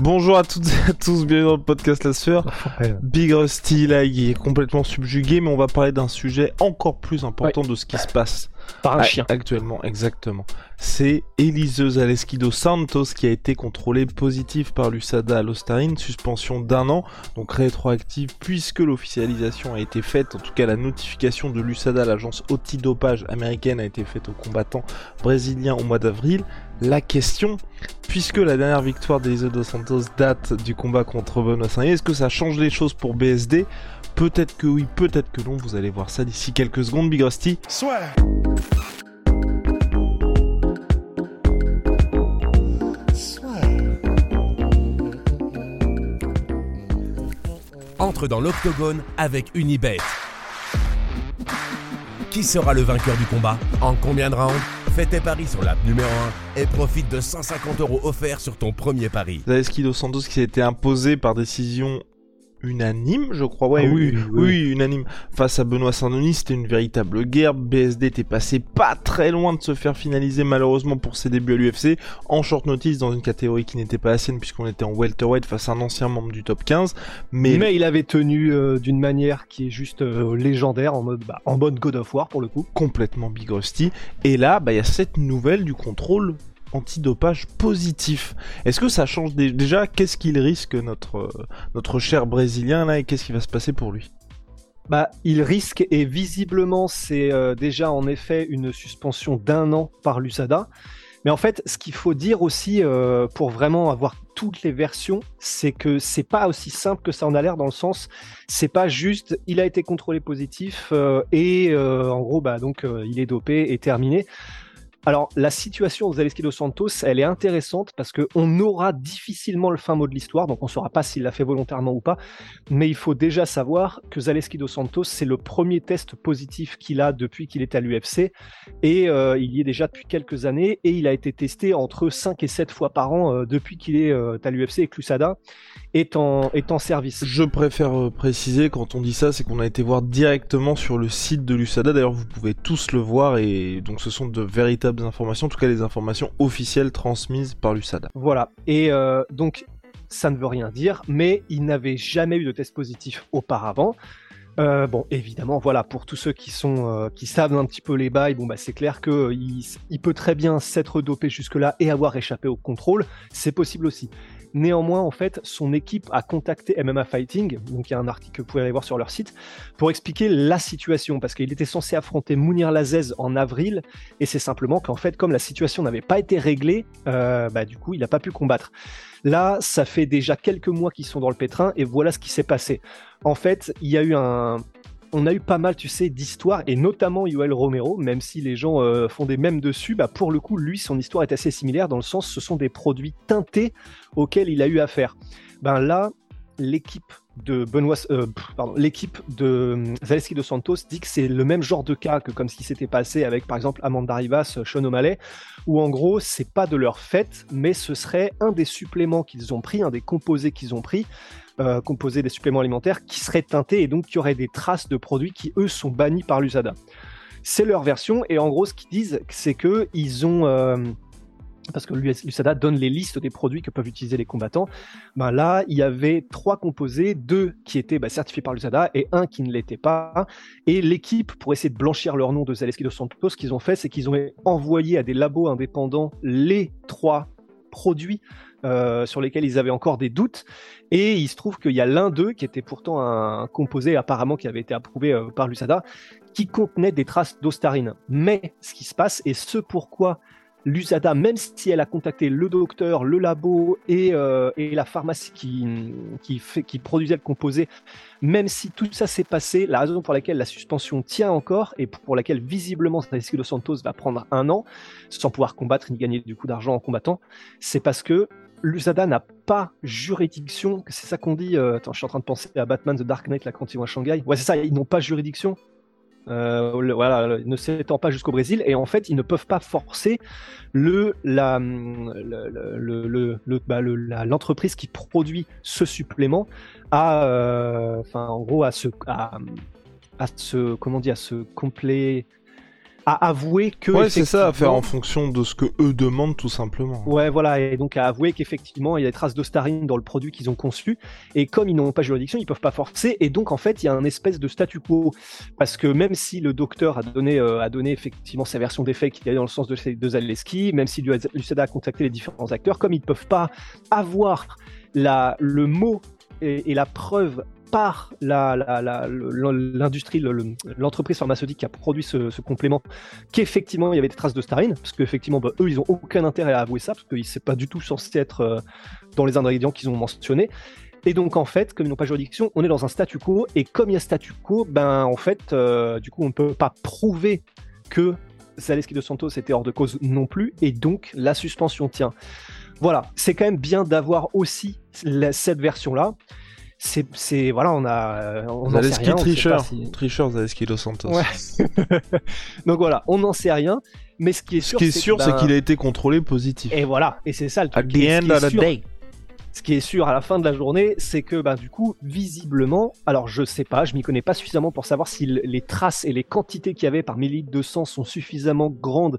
Bonjour à toutes et à tous, bienvenue dans le podcast La Sueur. Big Rusty là, il est complètement subjugué, mais on va parler d'un sujet encore plus important de ce qui se passe Par un chien. actuellement, exactement. C'est Eliseu Zaleski dos Santos qui a été contrôlé positif par l'USADA à l'Ostarine, suspension d'un an, donc rétroactive puisque l'officialisation a été faite, en tout cas la notification de l'USADA, l'agence antidopage américaine, a été faite aux combattants brésiliens au mois d'avril. La question, puisque la dernière victoire d'Eliseu dos Santos date du combat contre Benoît Saint-Denis, est-ce que ça change les choses pour BSD Peut-être que oui, peut-être que non, vous allez voir ça d'ici quelques secondes, Big Rusty. entre dans l'octogone avec Unibet. Qui sera le vainqueur du combat En combien de rounds Fais tes paris sur l'app numéro 1 et profite de 150 euros offerts sur ton premier pari. Zaleski dos Santos qui a été imposé par décision unanime, je crois. Ouais, Ah oui, oui, oui, oui. unanime. Face à Benoît Saint-Denis, c'était une véritable guerre. BSD était passé pas très loin de se faire finaliser malheureusement pour ses débuts à l'UFC en short notice dans une catégorie qui n'était pas la sienne puisqu'on était en welterweight face à un ancien membre du top 15. Mais, Mais, il avait tenu euh, d'une manière qui est juste euh, légendaire, en mode, bah, en mode God of War pour le coup. complètement Big Rusty. Et là, bah, il y a cette nouvelle du contrôle antidopage positif. Est-ce que ça change dé- déjà Qu'est-ce qu'il risque notre euh, notre cher brésilien là et qu'est-ce qui va se passer pour lui? Bah, il risque et visiblement c'est euh, déjà en effet une suspension d'un an par l'USADA. Mais en fait, ce qu'il faut dire aussi euh, pour vraiment avoir toutes les versions, c'est que c'est pas aussi simple que ça en a l'air dans le sens, c'est pas juste il a été contrôlé positif et en gros bah donc il est dopé et terminé. Alors, la situation de Zaleski dos Santos, elle est intéressante parce qu'on aura difficilement le fin mot de l'histoire, donc on ne saura pas s'il l'a fait volontairement ou pas. Mais il faut déjà savoir que Zaleski dos Santos, c'est le premier test positif qu'il a depuis qu'il est à l'UFC. Et euh, il y est déjà depuis quelques années. Et il a été testé entre 5 et 7 fois par an euh, depuis qu'il est euh, à l'UFC et que l'USADA est en, est en service. Je préfère préciser quand on dit ça, c'est qu'on a été voir directement sur le site de l'USADA. D'ailleurs, vous pouvez tous le voir et donc ce sont de véritables informations, en tout cas les informations officielles transmises par l'USADA. Voilà. Et euh, donc, ça ne veut rien dire, mais il n'avait jamais eu de test positif auparavant. Euh, bon, évidemment, voilà, pour tous ceux qui sont euh, qui savent un petit peu les bails, bon bah c'est clair que peut très bien s'être dopé jusque-là et avoir échappé au contrôle, c'est possible aussi. Néanmoins, en fait, son équipe a contacté MMA Fighting, donc il y a un article que vous pouvez aller voir sur leur site, pour expliquer la situation, parce qu'il était censé affronter Mounir Lazez en avril, et c'est simplement qu'en fait, comme la situation n'avait pas été réglée, euh, bah du coup, il n'a pas pu combattre. Là, ça fait déjà quelques mois qu'ils sont dans le pétrin, et voilà ce qui s'est passé. En fait, il y a eu un, on a eu pas mal, tu sais, d'histoires, et notamment Yoel Romero, même si les gens euh, font des mèmes dessus, bah pour le coup, lui, son histoire est assez similaire dans le sens, ce sont des produits teintés auxquels il a eu affaire. Ben là, l'équipe de Benoît, euh, pardon, l'équipe de Zaleski dos Santos dit que c'est le même genre de cas que comme ce qui s'était passé avec par exemple Amanda Rivas, euh, Sean O'Malley, où en gros c'est pas de leur fait, mais ce serait un des suppléments qu'ils ont pris, un des composés qu'ils ont pris, euh, composés des suppléments alimentaires qui seraient teintés et donc qui auraient des traces de produits qui eux sont bannis par l'USADA. C'est leur version et en gros ce qu'ils disent c'est que ils ont euh, parce que l'USADA donne les listes des produits que peuvent utiliser les combattants. Ben là, il y avait trois composés, deux qui étaient bah, certifiés par l'USADA et un qui ne l'était pas. Et l'équipe, pour essayer de blanchir leur nom de Zaleski dos Santos, ce qu'ils ont fait, c'est qu'ils ont envoyé à des labos indépendants les trois produits euh, sur lesquels ils avaient encore des doutes. Et il se trouve qu'il y a l'un d'eux, qui était pourtant un, composé apparemment qui avait été approuvé euh, par l'USADA, qui contenait des traces d'ostarine. Mais ce qui se passe, et ce pourquoi l'USADA, même si elle a contacté le docteur, le labo et, euh, et la pharmacie qui, qui, fait, qui produisait le composé, même si tout ça s'est passé, la raison pour laquelle la suspension tient encore et pour laquelle visiblement Tadeschi Dos Santos va prendre un an sans pouvoir combattre ni gagner du coup d'argent en combattant, c'est parce que l'USADA n'a pas juridiction, c'est ça qu'on dit, euh, attends, je suis en train de penser à Batman The Dark Knight là quand ils vont à Shanghai, ouais c'est ça, ils n'ont pas juridiction. Euh, voilà, ne s'étend pas jusqu'au Brésil, et en fait, ils ne peuvent pas forcer le, la, bah, l'entreprise qui produit ce supplément à, euh, enfin, en gros, à ce, à, à ce, comment à ce complet, à avouer que. Ouais, c'est ça, à faire en fonction de ce que eux demandent, tout simplement. Ouais, voilà, et donc à avouer qu'effectivement, il y a des traces d'ostarine dans le produit qu'ils ont conçu, et comme ils n'ont pas juridiction, ils peuvent pas forcer, et donc en fait, il y a un espèce de statu quo, parce que même si le docteur a donné, euh, a donné effectivement sa version des faits qui allait dans le sens de, de Zaleski, même si l'UCEDA a contacté les différents acteurs, comme ils ne peuvent pas avoir la, le mot et, et la preuve par l'industrie, l'entreprise pharmaceutique qui a produit ce, complément, qu'effectivement il y avait des traces de starine, parce qu'effectivement bah, eux ils ont aucun intérêt à avouer ça, parce qu'ils ne pas du tout censé être euh, dans les ingrédients qu'ils ont mentionnés. Et donc en fait, comme ils n'ont pas juridiction, on est dans un statu quo, et comme il y a statu quo, ben en fait, euh, du coup on ne peut pas prouver que Zaleski de Santos était hors de cause non plus, et donc la suspension tient. Voilà, c'est quand même bien d'avoir aussi cette version-là c'est voilà on a on rien, tricheur si... tricheur Zaleski Dos Santos. Donc voilà on n'en sait rien mais ce qui est sûr ce qui est sûr c'est qu'il a été contrôlé positif. Et voilà et c'est ça le truc. At the end of the day. ce qui est sûr à la fin de la journée, c'est que bah, du coup, visiblement, alors je sais pas, je m'y connais pas suffisamment pour savoir si les traces et les quantités qu'il y avait par millilitre de sang sont suffisamment grandes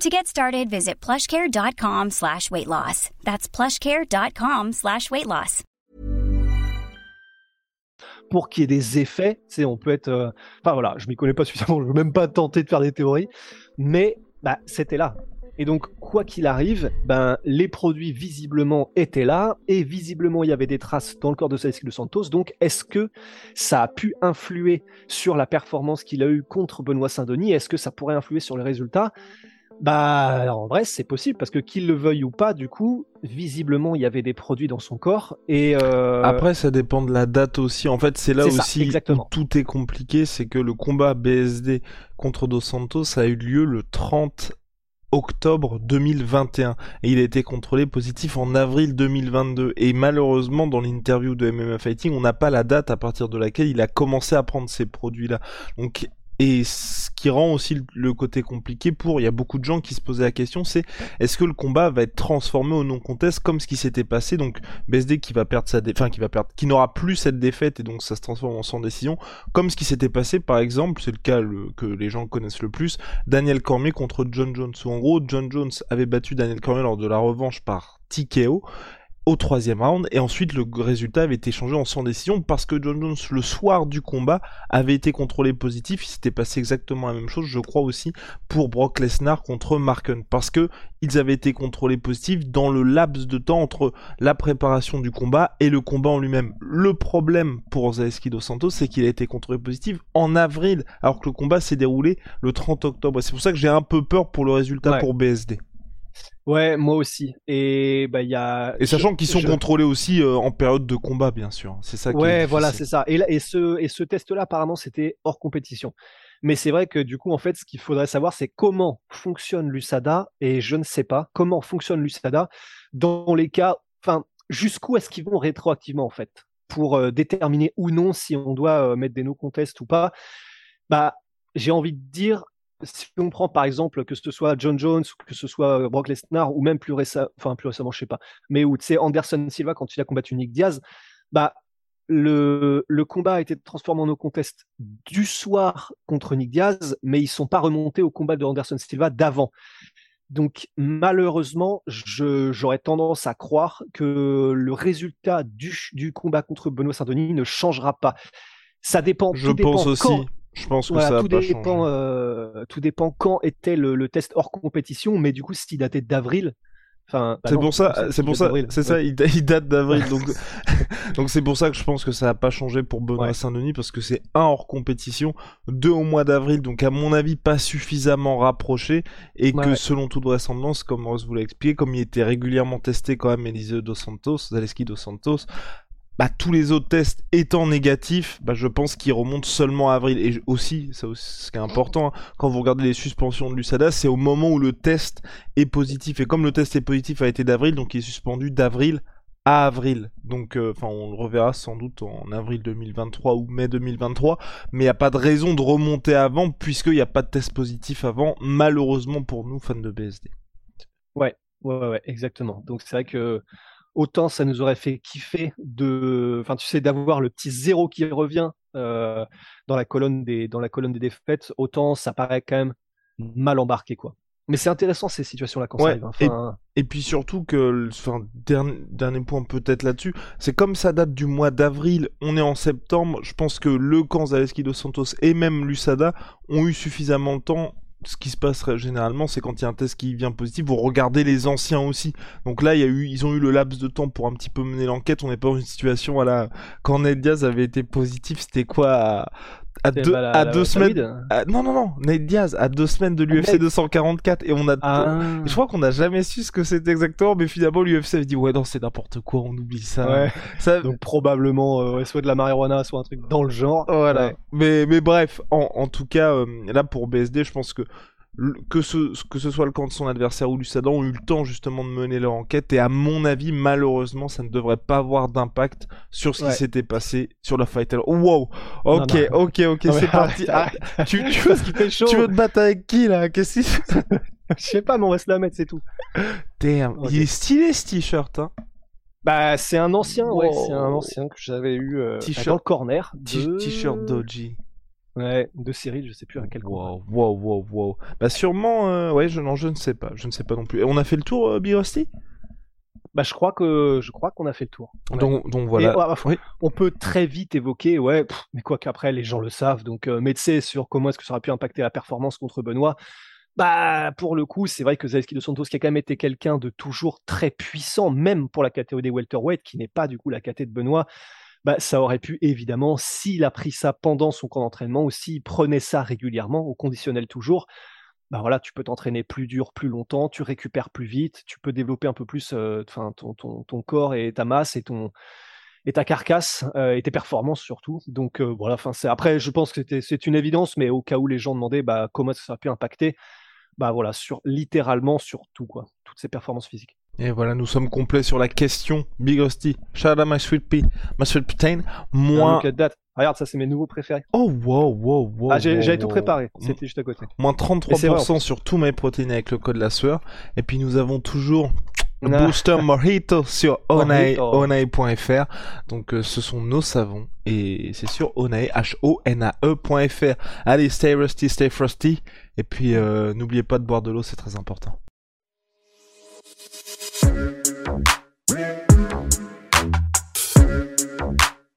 To get started, visit plushcare.com slash weight loss. That's plushcare.com slash weight loss. Pour qu'il y ait des effets, tu on peut être... Euh... Enfin voilà, je m'y connais pas suffisamment, je veux même pas tenter de faire des théories, mais bah, c'était là. Et donc, quoi qu'il arrive, ben, les produits visiblement étaient là, et visiblement il y avait des traces dans le corps de Celeste de Santos. Donc, est-ce que ça a pu influer sur la performance qu'il a eue contre Benoît Saint-Denis? Est-ce que ça pourrait influer sur les résultats? Bah, en vrai, c'est possible parce que qu'il le veuille ou pas, du coup, visiblement, il y avait des produits dans son corps. Et euh... après, ça dépend de la date aussi. En fait, c'est là aussi où tout est compliqué, c'est que le combat BSD contre Dos Santos a eu lieu le 30 octobre 2021 et il a été contrôlé positif en avril 2022 et malheureusement dans l'interview de MMA Fighting on n'a pas la date à partir de laquelle il a commencé à prendre ces produits là donc et ce qui rend aussi le côté compliqué pour, il y a beaucoup de gens qui se posaient la question, c'est est-ce que le combat va être transformé au non-contest comme ce qui s'était passé, donc BSD qui va perdre sa enfin qui va perdre, qui n'aura plus cette défaite et donc ça se transforme en sans décision, comme ce qui s'était passé par exemple, c'est le cas que les gens connaissent le plus, Daniel Cormier contre John Jones, en gros John Jones avait battu Daniel Cormier lors de la revanche par TKO, au troisième round et ensuite le résultat avait été changé en sans décision parce que John Jones le soir du combat avait été contrôlé positif. Il s'était passé exactement la même chose je crois aussi pour Brock Lesnar contre Mark Hunt parce que ils avaient été contrôlés positifs dans le laps de temps entre la préparation du combat et le combat en lui-même. Le problème pour Zaleski dos Santos c'est qu'il a été contrôlé positif en avril alors que le combat s'est déroulé le 30 octobre. C'est pour ça que j'ai un peu peur pour le résultat pour BSD Ouais, moi aussi. Et bah il y a. Et sachant qu'ils sont contrôlés aussi euh, en période de combat, bien sûr. C'est ça. Qui ouais, voilà, c'est ça. Et, là, et ce et ce test-là, apparemment, c'était hors compétition. Mais c'est vrai que du coup, en fait, ce qu'il faudrait savoir, c'est comment fonctionne l'USADA. Et je ne sais pas comment fonctionne l'USADA dans les cas. Enfin, jusqu'où est-ce qu'ils vont rétroactivement, en fait, pour euh, déterminer ou non si on doit euh, mettre des no contests ou pas. Bah, j'ai envie de dire, si on prend par exemple que ce soit John Jones, que ce soit euh, Brock Lesnar, ou même plus, récemment, enfin, plus récemment, je sais pas, mais où tu sais, Anderson Silva quand il a combattu Nick Diaz, bah, le, le combat a été transformé en no contest du soir contre Nick Diaz, mais ils sont pas remontés au combat de Anderson Silva d'avant. Donc malheureusement, j'aurais tendance à croire que le résultat du, du combat contre Benoît Saint-Denis ne changera pas. Ça dépend. Je pense aussi. Je pense que ça tout dépend. Euh, tout dépend quand était le, le, test hors compétition, mais du coup, s'il datait d'avril, Enfin, bah c'est pour ça, c'est pour ça, c'est ça, il, date d'avril, donc donc c'est pour ça que je pense que ça n'a pas changé pour Benoît Saint-Denis parce que c'est un hors compétition, deux au mois d'avril, donc à mon avis pas suffisamment rapproché et que selon toute vraisemblance, comme Rose vous l'a expliqué, comme il était régulièrement testé quand même Eliseo dos Santos, Zaleski dos Santos, bah, tous les autres tests étant négatifs, bah, je pense qu'ils remontent seulement à avril. Et aussi, ce qui est important, hein, quand vous regardez les suspensions de l'USADA, c'est au moment où le test est positif. Et comme le test est positif a été d'avril, donc il est suspendu d'avril à avril. Donc, euh, enfin, on le reverra sans doute en avril 2023 ou mai 2023. Mais il n'y a pas de raison de remonter avant, puisqu'il n'y a pas de test positif avant, malheureusement pour nous, fans de BSD. Ouais, ouais, ouais, exactement. Donc c'est vrai que autant ça nous aurait fait kiffer de, enfin tu sais, d'avoir le petit zéro qui revient euh, dans la colonne des dans la colonne des défaites, autant ça paraît quand même mal embarqué quoi. Mais c'est intéressant ces situations-là quand ça arrive. Hein. Et, puis surtout que, enfin, dernier, dernier point peut-être là-dessus, c'est comme ça date du mois d'avril, on est en septembre, je pense que le camp Zaleski dos Santos et même l'USADA ont eu suffisamment de temps ce qui se passe généralement, c'est quand il y a un test qui vient positif, vous regardez les anciens aussi. Donc là, il y a eu, ils ont eu le laps de temps pour un petit peu mener l'enquête. On n'est pas dans une situation, voilà, quand Ned Diaz avait été positif, c'était quoi deux, à deux semaines. non, non, non, Nate Diaz, à deux semaines de l'UFC 244, et on a. Ah. Je crois qu'on n'a jamais su ce que c'était exactement, mais finalement, l'UFC a dit, ouais, non, c'est n'importe quoi, on oublie ça. ça... Donc, probablement, euh, soit de la marijuana, soit un truc dans le genre. Voilà. Mais, mais bref, en, en tout cas, euh, là, pour BSD, je pense que que ce, que ce soit le camp de son adversaire ou Lusadan ont eu le temps justement de mener leur enquête et à mon avis malheureusement ça ne devrait pas avoir d'impact sur ce qui s'était passé sur la fight. Oh, wow, ok, ok, ok, c'est parti. Ah, tu, tu, veux, tu veux te battre avec qui là? Qu'est-ce que Je sais pas, mais on va se la mettre, c'est tout. Damn, il est stylé ce t-shirt. Hein. Bah c'est un ancien, ouais, c'est un ancien que j'avais eu euh, dans le corner. T-shirt Doji. Ouais, de Cyril, je sais plus à quel Wow, wow, wow, wow. Bah sûrement, euh, ouais, je, non, je ne sais pas, je ne sais pas non plus. Et on a fait le tour, euh, Big Bah je crois que je crois qu'on a fait le tour. Donc, donc voilà. On peut très vite évoquer, ouais, mais quoi qu'après les gens le savent. Donc euh, médecin sur comment est-ce que ça aurait pu impacter la performance contre Benoît. Bah pour le coup, c'est vrai que Zaleski de Santos qui a quand même été quelqu'un de toujours très puissant, même pour la catégorie des welterweight, qui n'est pas du coup la catégorie de Benoît bah, ça aurait pu évidemment, s'il a pris ça pendant son camp d'entraînement ou s'il prenait ça régulièrement, au conditionnel toujours, bah voilà, tu peux t'entraîner plus dur, plus longtemps, tu récupères plus vite, tu peux développer un peu plus euh, ton, ton, corps et ta masse et ta carcasse euh, et tes performances surtout. Donc euh, voilà, après je pense que c'est une évidence, mais au cas où les gens demandaient bah, comment ça a pu impacter, bah voilà sur littéralement sur tout quoi, toutes ces performances physiques. Et voilà, nous sommes complets sur la question. Big Rusty, shout out my sweet pea, my sweet protein. Moins. Regarde, ça c'est mes nouveaux préférés. Oh wow, wow, wow. Ah, j'avais tout préparé, c'était juste à côté. Moins 33% sur tous mes protéines avec le code la sueur. Et puis nous avons toujours Booster Mojito sur onae.fr. Donc euh, ce sont nos savons et c'est sur onae e.fr. Allez, stay rusty, stay frosty et puis euh, n'oubliez pas de boire de l'eau, c'est très important.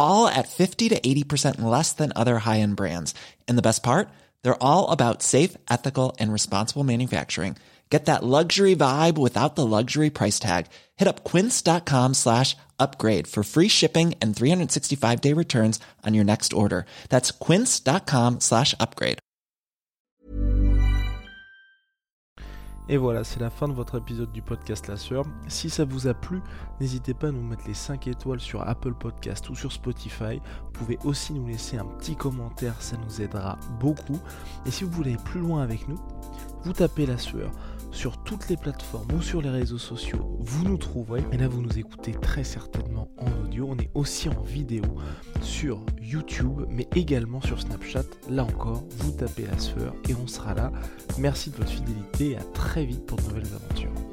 all at 50 to 80% less than other high end brands. And the best part? They're all about safe, ethical, and responsible manufacturing. Get that luxury vibe without the luxury price tag. Hit up quince.com slash upgrade for free shipping and 365 day returns on your next order. That's quince.com slash upgrade. Et voilà, c'est la fin de votre épisode du podcast La Sueur. Si ça vous a plu, N'hésitez pas à nous mettre les 5 étoiles sur Apple Podcast ou sur Spotify. Vous pouvez aussi nous laisser un petit commentaire, ça nous aidera beaucoup. Et si vous voulez aller plus loin avec nous, vous tapez la sueur sur toutes les plateformes ou sur les réseaux sociaux, vous nous trouverez. Et là, vous nous écoutez très certainement en audio. On est aussi en vidéo sur YouTube, mais également sur Snapchat. Là encore, vous tapez la sueur et on sera là. Merci de votre fidélité et à très vite pour de nouvelles aventures.